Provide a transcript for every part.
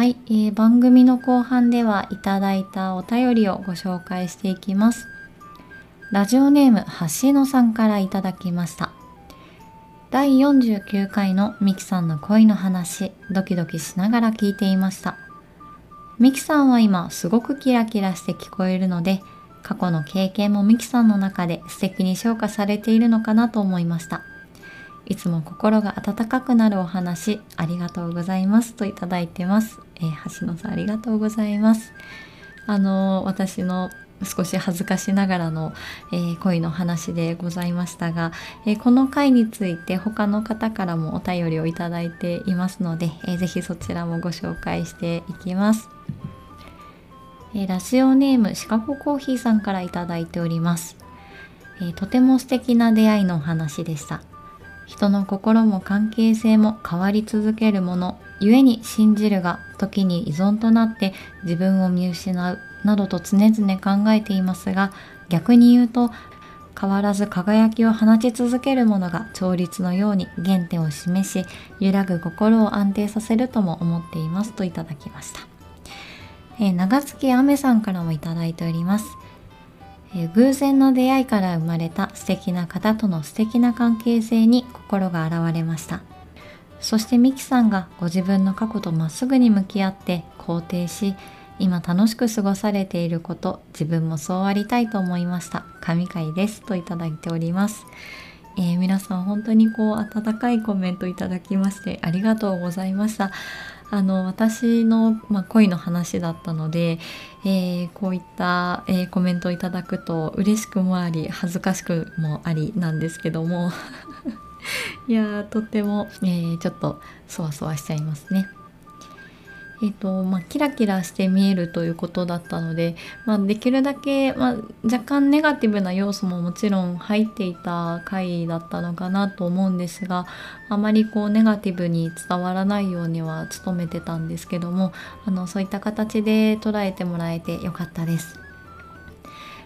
はい、えー、番組の後半ではいただいたお便りをご紹介していきます。ラジオネーム橋野さんからいただきました。第49回のミキさんの恋の話ドキドキしながら聞いていました。ミキさんは今すごくキラキラして聞こえるので過去の経験もミキさんの中で素敵に昇華されているのかなと思いました。いつも心が温かくなるお話ありがとうございますといただいてます、えー、橋野さんありがとうございます。あの私の少し恥ずかしながらの、えー、恋の話でございましたが、えー、この回について他の方からもお便りをいただいていますので、えー、ぜひそちらもご紹介していきます。えラジオネームシカゴコーヒーさんから頂いております、えとても素敵な出会いのお話でした。人の心も関係性も変わり続けるもの故に信じるが時に依存となって自分を見失うなどと常々考えていますが逆に言うと変わらず輝きを放ち続けるものが調律のように原点を示し揺らぐ心を安定させるとも思っていますといただきました。えー、長月あめさんからもいただいております、えー、偶然の出会いから生まれた素敵な方との素敵な関係性に心が現れました。そしてミキさんがご自分の過去とまっすぐに向き合って肯定し今楽しく過ごされていること自分もそうありたいと思いました。神回ですといただいております、えー、皆さん本当にこう温かいコメントいただきましてありがとうございました。あの私の、まあ、恋の話だったので、えー、こういった、えー、コメントをいただくと嬉しくもあり恥ずかしくもありなんですけども いやとっても、えー、ちょっとそわそわしちゃいますね。えーとまあ、キラキラして見えるということだったので、まあ、できるだけ、まあ、若干ネガティブな要素ももちろん入っていた回だったのかなと思うんですがあまりこうネガティブに伝わらないようには努めてたんですけどもあのそういった形で捉えてもらえてよかったです。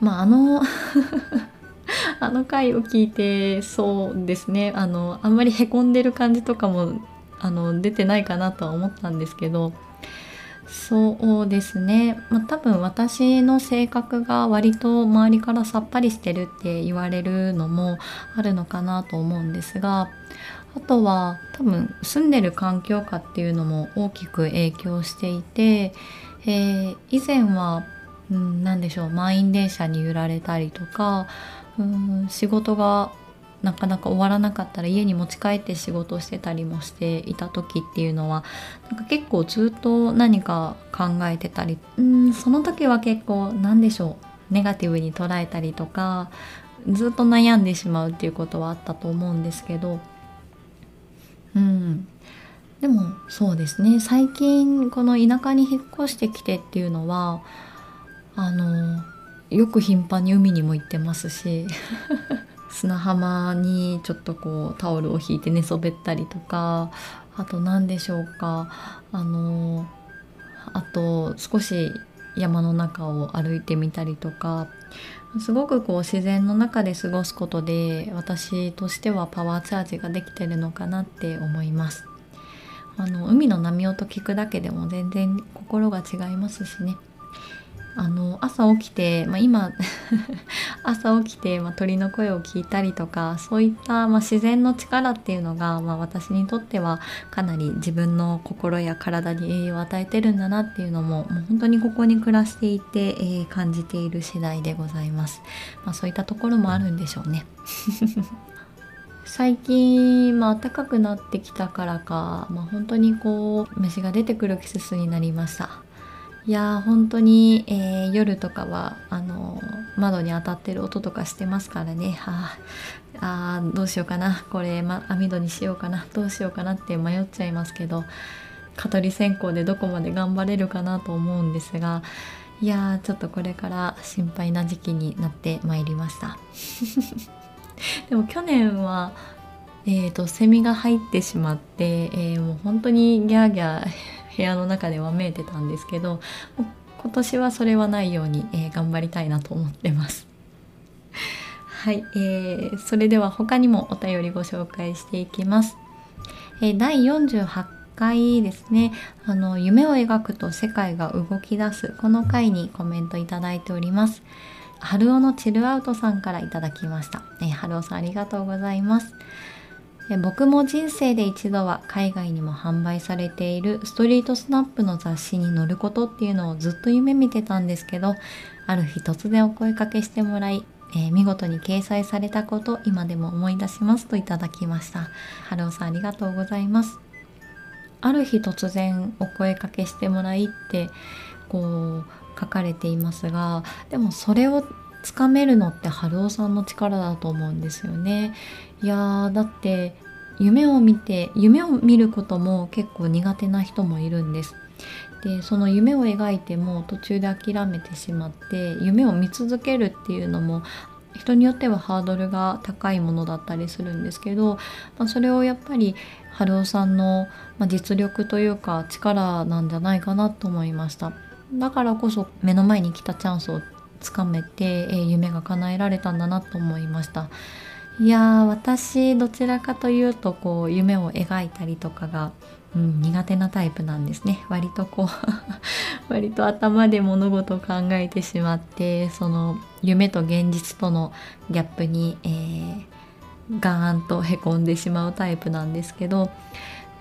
まあ、あの あの回を聞いてそうですねあのあんまりへこんでる感じとかもあの出てないかなとは思ったんですけどそうですね、まあ、多分私の性格が割と周りからさっぱりしてるって言われるのもあるのかなと思うんですがあとは多分住んでる環境下っていうのも大きく影響していて、えー、以前は、うん、何でしょう満員電車に揺られたりとか、うん、仕事がなかなか終わらなかったら家に持ち帰って仕事してたりもしていた時っていうのはなんか結構ずっと何か考えてたりうんその時は結構何でしょうネガティブに捉えたりとかずっと悩んでしまうっていうことはあったと思うんですけどうん。でもそうですね。最近この田舎に引っ越してきてっていうのはあのよく頻繁に海にも行ってますし。砂浜にちょっとこうタオルを引いて寝そべったりとかあと何でしょうか。あのあと少し山の中を歩いてみたりとかすごくこう自然の中で過ごすことで私としてはパワーチャージができてるのかなって思います。あの海の波音聞くだけでも全然心が違いますしね。あの朝起きて、まあ、今朝起きて、まあ、鳥の声を聞いたりとかそういった、まあ、自然の力っていうのが、まあ、私にとってはかなり自分の心や体に栄養を与えてるんだなっていうのももう本当にここに暮らしていて、えー、感じている次第でございます、まあ、そういったところもあるんでしょうね。最近、まあ、暖かくなってきたからか、まあ、本当にこう虫が出てくる季節になりました。いや本当に、えー、夜とかはあの窓に当たってる音とかしてますからね、はあ、あどうしようかな。これ、ま、網戸にしようかな。どうしようかなって迷っちゃいますけど蚊取り線香でどこまで頑張れるかなと思うんですがいやちょっとこれから心配な時期になってまいりました。でも去年はえーと、セミが入ってしまって、えー、もう本当にギャーギャー部屋の中ではめいてたんですけど今年はそれはないように、えー、頑張りたいなと思ってます。はい、えー、それでは他にもお便りご紹介していきます。えー、第48回ですね。あの夢を描くと世界が動き出す。この回にコメントいただいております。春尾のチルアウトさんからいただきました、え春尾さんありがとうございます。僕も人生で一度は海外にも販売されているストリートスナップの雑誌に載ることっていうのをずっと夢見てたんですけどある日突然お声かけしてもらい、えー、見事に掲載されたこと今でも思い出しますといただきました。春尾さんありがとうございます。ある日突然お声かけしてもらいってこう書かれていますがでもそれをつかめるのって春雄さんの力だと思うんですよね。いやーだって夢を見て夢を見ることも結構苦手な人もいるんです。でその夢を描いても途中で諦めてしまって夢を見続けるっていうのも人によってはハードルが高いものだったりするんですけど、まあ、それをやっぱり春雄さんの実力というか力なんじゃないかなと思いましただからこそ目の前に来たチャンスをつかめて、えー、夢が叶えられたんだなと思いました。いやー私どちらかというとこう夢を描いたりとかが、うん、苦手なタイプなんですね。割とこう 割と頭で物事を考えてしまってその夢と現実とのギャップに、えー、ガーンとへこんでしまうタイプなんですけど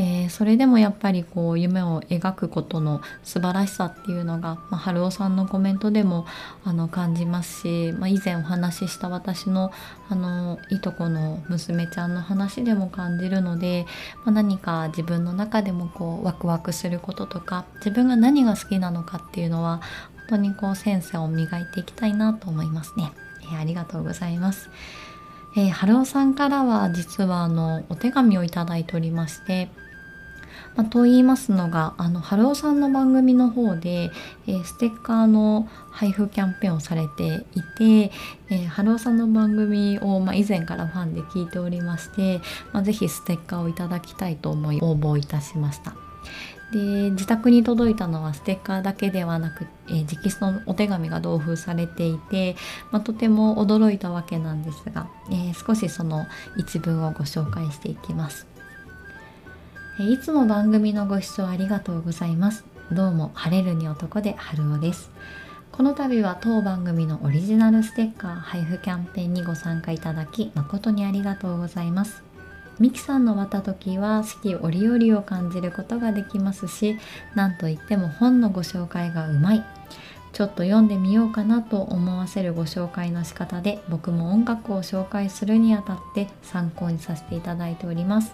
えー、それでもやっぱりこう夢を描くことの素晴らしさっていうのが、まあ、春雄さんのコメントでもあの感じますし、まあ、以前お話しした私のあのいとこの娘ちゃんの話でも感じるので、まあ、何か自分の中でもこうワクワクすることとか自分が何が好きなのかっていうのは本当にこうセンスを磨いていきたいなと思いますね。えー、ありがとうございます。えー、春雄さんからは実はあのお手紙をいただいておりましてまあ、と言いますのがあの春雄さんの番組の方で、えー、ステッカーの配布キャンペーンをされていて、えー、春雄さんの番組を、まあ、以前からファンで聞いておりまして、まあ、ぜひステッカーをいただきたいと思い応募いたしました。で自宅に届いたのはステッカーだけではなく、えー、直筆のお手紙が同封されていて、まあ、とても驚いたわけなんですが、えー、少しその一文をご紹介していきます。いつも番組のご視聴ありがとうございます。どうも晴れるに男で春尾です。この度は当番組のオリジナルステッカー配布キャンペーンにご参加いただき誠にありがとうございます。ミキさんの綿時は四季折々を感じることができますし、なんといっても本のご紹介がうまい。ちょっと読んでみようかなと思わせるご紹介の仕方で僕も音楽を紹介するにあたって参考にさせていただいております。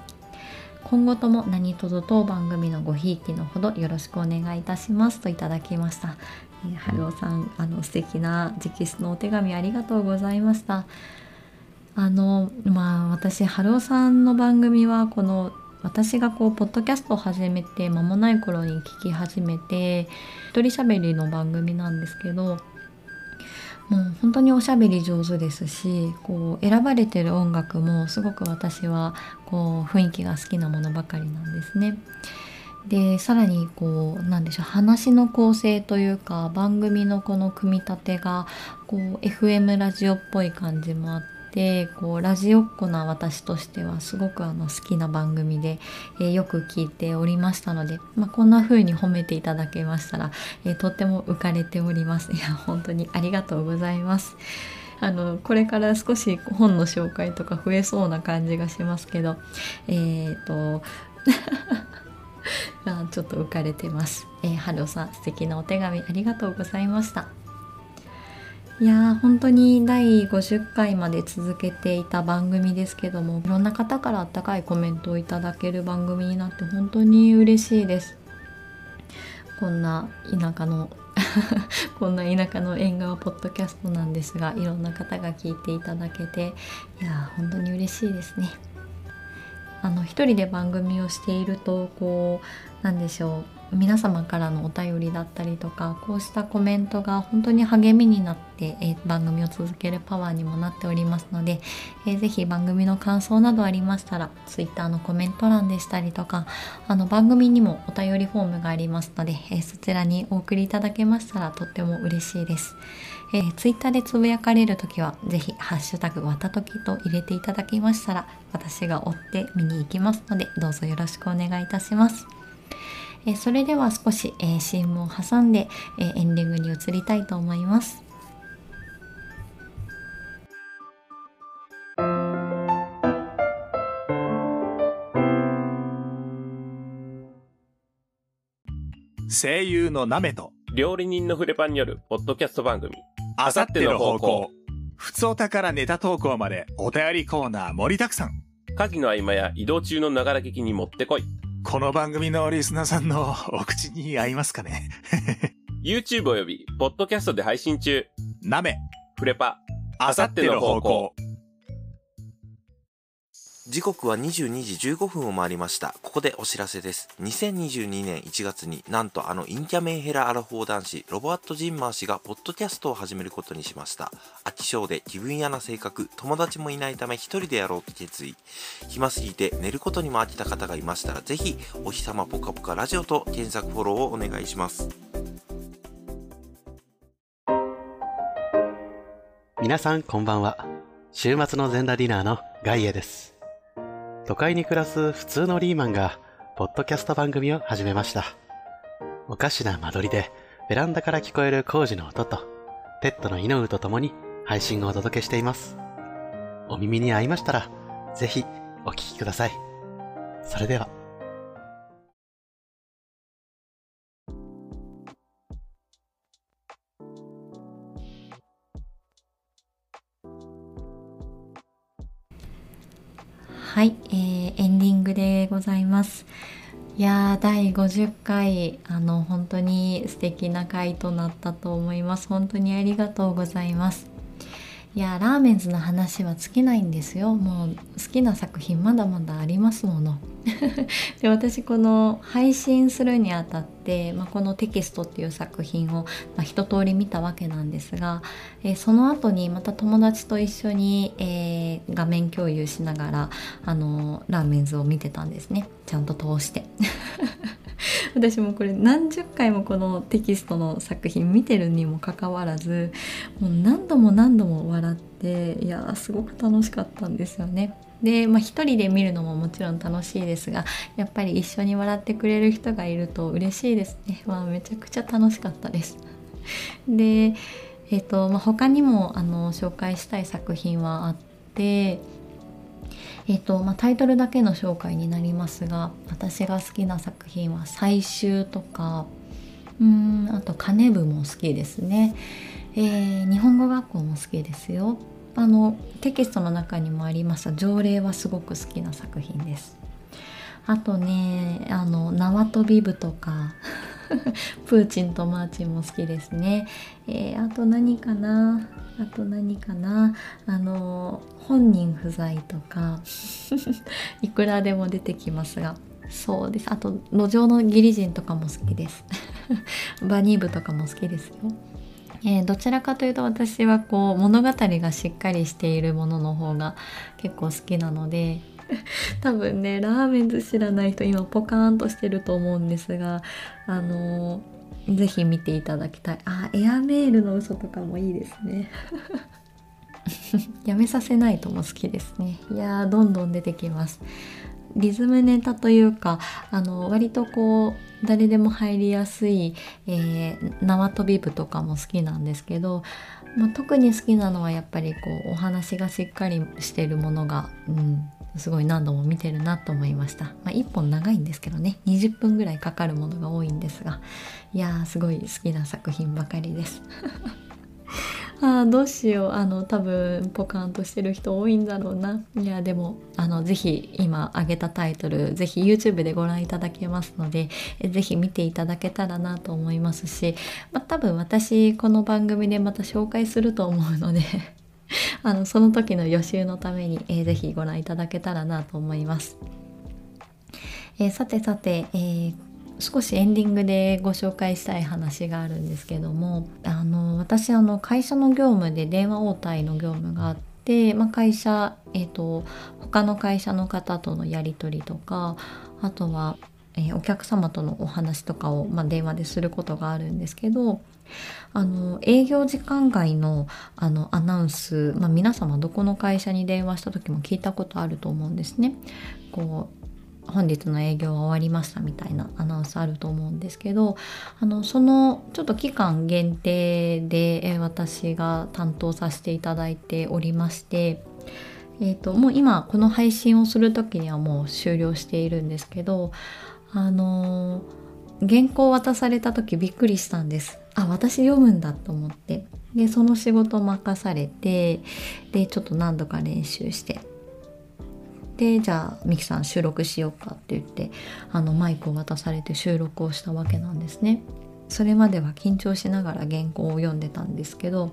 今後とも何卒当番組のごひいきのほどよろしくお願いいたしますといただきました。えー、春尾さんあの素敵な直筆のお手紙ありがとうございました。あのまあ私春尾さんの番組はこの私がこうポッドキャストを始めて間もない頃に聞き始めて一人喋りの番組なんですけどもう本当におしゃべり上手ですしこう選ばれてる音楽もすごく私はこう雰囲気が好きなものばかりなんですね。でさらにこうなんでしょう話の構成というか番組のこの組み立てがこう FM ラジオっぽい感じもあってでこうラジオっ子な私としてはすごくあの好きな番組で、えー、よく聞いておりましたので、まあ、こんな風に褒めていただけましたら、えー、とっても浮かれておりますいや本当にありがとうございますあのこれから少し本の紹介とか増えそうな感じがしますけどえっ、ー、と ちょっと浮かれてます。えー、はるさん素敵なお手紙ありがとうございました。いや本当に第50回まで続けていた番組ですけどもいろんな方からあったかいコメントをいただける番組になって本当に嬉しいです。こんな田舎の こんな田舎の縁側ポッドキャストなんですがいろんな方が聞いていただけていや本当に嬉しいですね。あの一人で番組をしているとこうなんでしょう。皆様からのお便りだったりとかこうしたコメントが本当に励みになって、え、番組を続けるパワーにもなっておりますので、えー、ぜひ番組の感想などありましたら Twitter のコメント欄でしたりとかあの番組にもお便りフォームがありますので、えー、そちらにお送りいただけましたらとっても嬉しいです。えー、ツイッターでつぶやかれる時はぜひハッシュタグわたときと入れていただきましたら私が追って見に行きますのでどうぞよろしくお願いいたします。えそれでは少し、え CM を挟んで、えエンディングに移りたいと思います。声優のナメと料理人のフレパンによるポッドキャスト番組あさっての方向ふつおたからネタ投稿までお便りコーナー盛りだくさん家事の合間や移動中のながら聞きにもってこいこの番組のリスナーさんのお口に合いますかね？YouTube およびポッドキャストで配信中。なめ。フレパ。あさっての方向時刻は22時15分を回りました。ここでお知らせです。2022年1月になんとあのインキャメンヘラアラフォー男子、ロバート・ジンマー氏がポッドキャストを始めることにしました。飽き性で気分屋な性格、友達もいないため一人でやろうと決意。暇すぎて寝ることにも飽きた方がいましたら、ぜひ、お日様ぽかぽかラジオと検索フォローをお願いします。皆さんこんばんは。週末の全裸ディナーのガイエです。都会に暮らす普通のリーマンが、ポッドキャスト番組を始めました。おかしな間取りで、ベランダから聞こえる工事の音と、ペットのイノウと共に配信をお届けしています。お耳に合いましたら、ぜひお聴きください。それでは。はい、えー、エンディングでございます。いやー第50回あの本当に素敵な回となったと思います。本当にありがとうございます。いやラーメンズの話は尽きないんですよ。もう好きな作品まだまだありますもの。で私この配信するにあたって、まあ、このテキストっていう作品を、まあ、一通り見たわけなんですが、えー、その後にまた友達と一緒に、えー、画面共有しながらあのラーメンズを見てたんですね。ちゃんと通して。私もこれ何十回もこのテキストの作品見てるにもかかわらずもう何度も何度も笑っていやすごく楽しかったんですよね。で、まあ、一人で見るのももちろん楽しいですがやっぱり一緒に笑ってくれる人がいると嬉しいですね。まあ、めちゃくちゃ楽しかったです。で、えーとまあ、他にもあの紹介したい作品はあってえっとまあ、タイトルだけの紹介になりますが私が好きな作品は「採集」とかうんあと「カネ部」も好きですね、えー、日本語学校も好きですよ。あのテキストの中にもありました条例はすごく好きな作品です。あとねあの縄跳び部とか プーチンとマーチンも好きですね、えー、あと何かな？あと何かな？あの本人不在とか いくらでも出てきますが。そうです。あと路上の義理人とかも好きです。バニー部とかも好きですよ。えー、どちらかというと私はこう物語がしっかりしているものの方が結構好きなので 多分ねラーメンズ知らない人今ポカーンとしてると思うんですがあのーぜひ見ていただきたい。あエアメールの嘘とかもいいですね。やめさせないとも好きですね。いやどんどん出てきます。リズムネタというかあの割とこう誰でも入りやすい、えー、縄跳び部とかも好きなんですけど、まあ、特に好きなのはやっぱりこうお話がしっかりしてるものが、うん、すごい何度も見てるなと思いました。まあ、1本長いんですけどね、20分ぐらいかかるものが多いんですが、いやー、すごい好きな作品ばかりです。あどうしよう。あの多分ポカンとしてる人多いんだろうな。いやでもあのぜひ今挙げたタイトルぜひ YouTube でご覧いただけますのでぜひ見ていただけたらなと思いますし、まあ、多分私この番組でまた紹介すると思うので。あのその時の予習のために、えー、ぜひご覧いただけたらなと思います。えー、さてさて、えー、少しエンディングでご紹介したい話があるんですけどもあの私あの会社の業務で電話応対の業務があって、まあ、会社、えーと、他の会社の方とのやり取りとかあとは、えー、お客様とのお話とかを、まあ、電話ですることがあるんですけどあの営業時間外のあのアナウンス、まあ、皆様どこの会社に電話した時も聞いたことあると思うんですね。こう本日の営業は終わりましたみたいなアナウンスあると思うんですけどあのそのちょっと期間限定で、私が担当させていただいておりましてえーと、もう今この配信をする時にはもう終了しているんですけどあの、原稿を渡された時びっくりしたんですあ私読むんだと思ってでその仕事任されてでちょっと何度か練習してでじゃあミキさん収録しようかって言ってあのマイクを渡されて収録をしたわけなんですね。それまでは緊張しながら原稿を読んでたんですけど、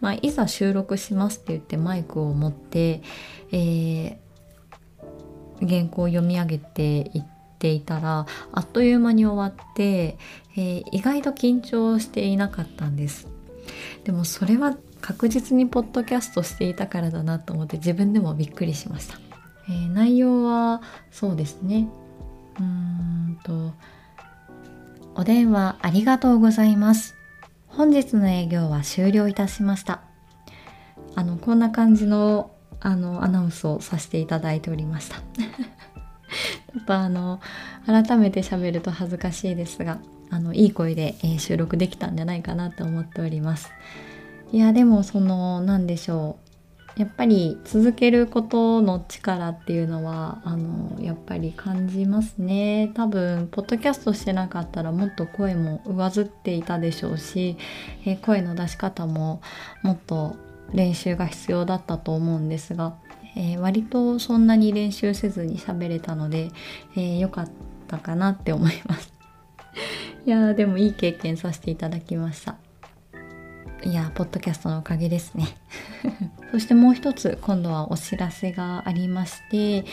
まあ、いざ収録しますって言ってマイクを持って、えー、原稿を読み上げていっていたらあっという間に終わって、えー、意外と緊張していなかったんです。でもそれは確実にポッドキャストしていたからだなと思って自分でもびっくりしました。えー、内容はそうですねうーんとお電話ありがとうございます。本日の営業は終了いたしました。あの、こんな感じの、あの、アナウンスをさせていただいておりました。ちょっとあの、改めて喋ると恥ずかしいですが、あの、いい声で、え、収録できたんじゃないかなと思っております。いや、でもその、何でしょう。やっぱり続けることの力っていうのはあのやっぱり感じますね多分ポッドキャストしてなかったらもっと声も上ずっていたでしょうし、え、声の出し方ももっと練習が必要だったと思うんですが、えー、割とそんなに練習せずに喋れたので、えー、かったかなって思います。いやでもいい経験させていただきました。いやポッドキャストのおかげですね。そしてもう一つ今度はお知らせがありまして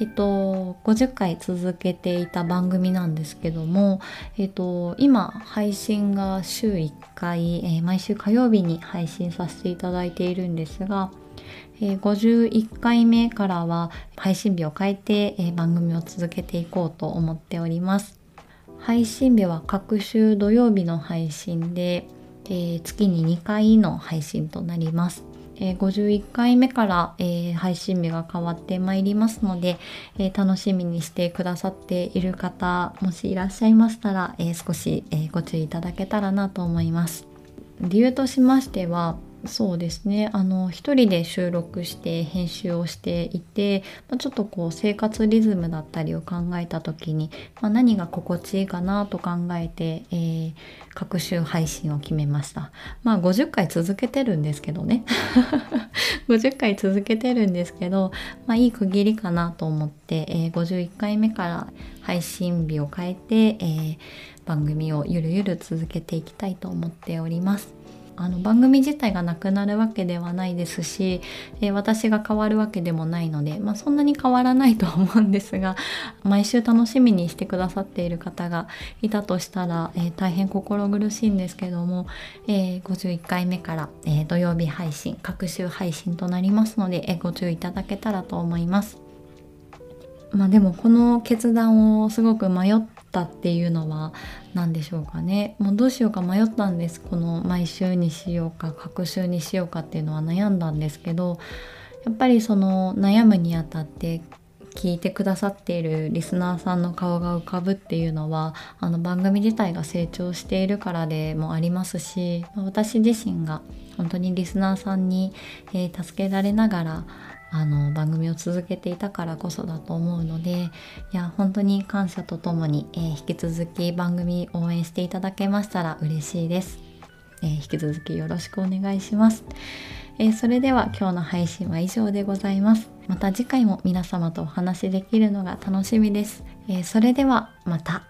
えっと50回続けていた番組なんですけどもえっと今配信が週1回、えー、毎週火曜日に配信させていただいているんですがえー、51回目からは配信日を変えて、えー、番組を続けていこうと思っております。配信日は各週土曜日の配信で、えー、月に2回の配信となります。え、51回目から、え、配信日が変わってまいりますので、え楽しみにしてくださっている方もしいらっしゃいましたら、え少し、えご注意いただけたらなと思います。理由としましてはそうですね。あの一人で収録して編集をしていて、まあ、ちょっとこう生活リズムだったりを考えた時に、まあ、何が心地いいかなと考えて、えー、各週配信を決めました。まあ50回続けてるんですけどね。50回続けてるんですけど、まあ、いい区切りかなと思って、えー、51回目から配信日を変えて、えー、番組をゆるゆる続けていきたいと思っております。あの番組自体がなくなるわけではないですし、えー、私が変わるわけでもないので、まあ、そんなに変わらないと思うんですが毎週楽しみにしてくださっている方がいたとしたら、えー、大変心苦しいんですけども、えー、51回目から、え土曜日配信各週配信となりますので、えご注意いただけたらと思います。まあでもこの決断をすごく迷ったっていうのは何でしょうかね。もうどうしようか迷ったんです。この毎週にしようか各週にしようかっていうのは悩んだんですけどやっぱりその悩むにあたって聞いてくださっているリスナーさんの顔が浮かぶっていうのはあの番組自体が成長しているからでもありますし私自身が本当にリスナーさんに、えー、助けられながらあの番組を続けていたからこそだと思うのでいや本当に感謝とともに、えー、引き続き番組応援していただけましたら嬉しいです、えー、引き続きよろしくお願いします、えー、それでは今日の配信は以上でございます。また次回も皆様とお話しできるのが楽しみです、えそれではまた。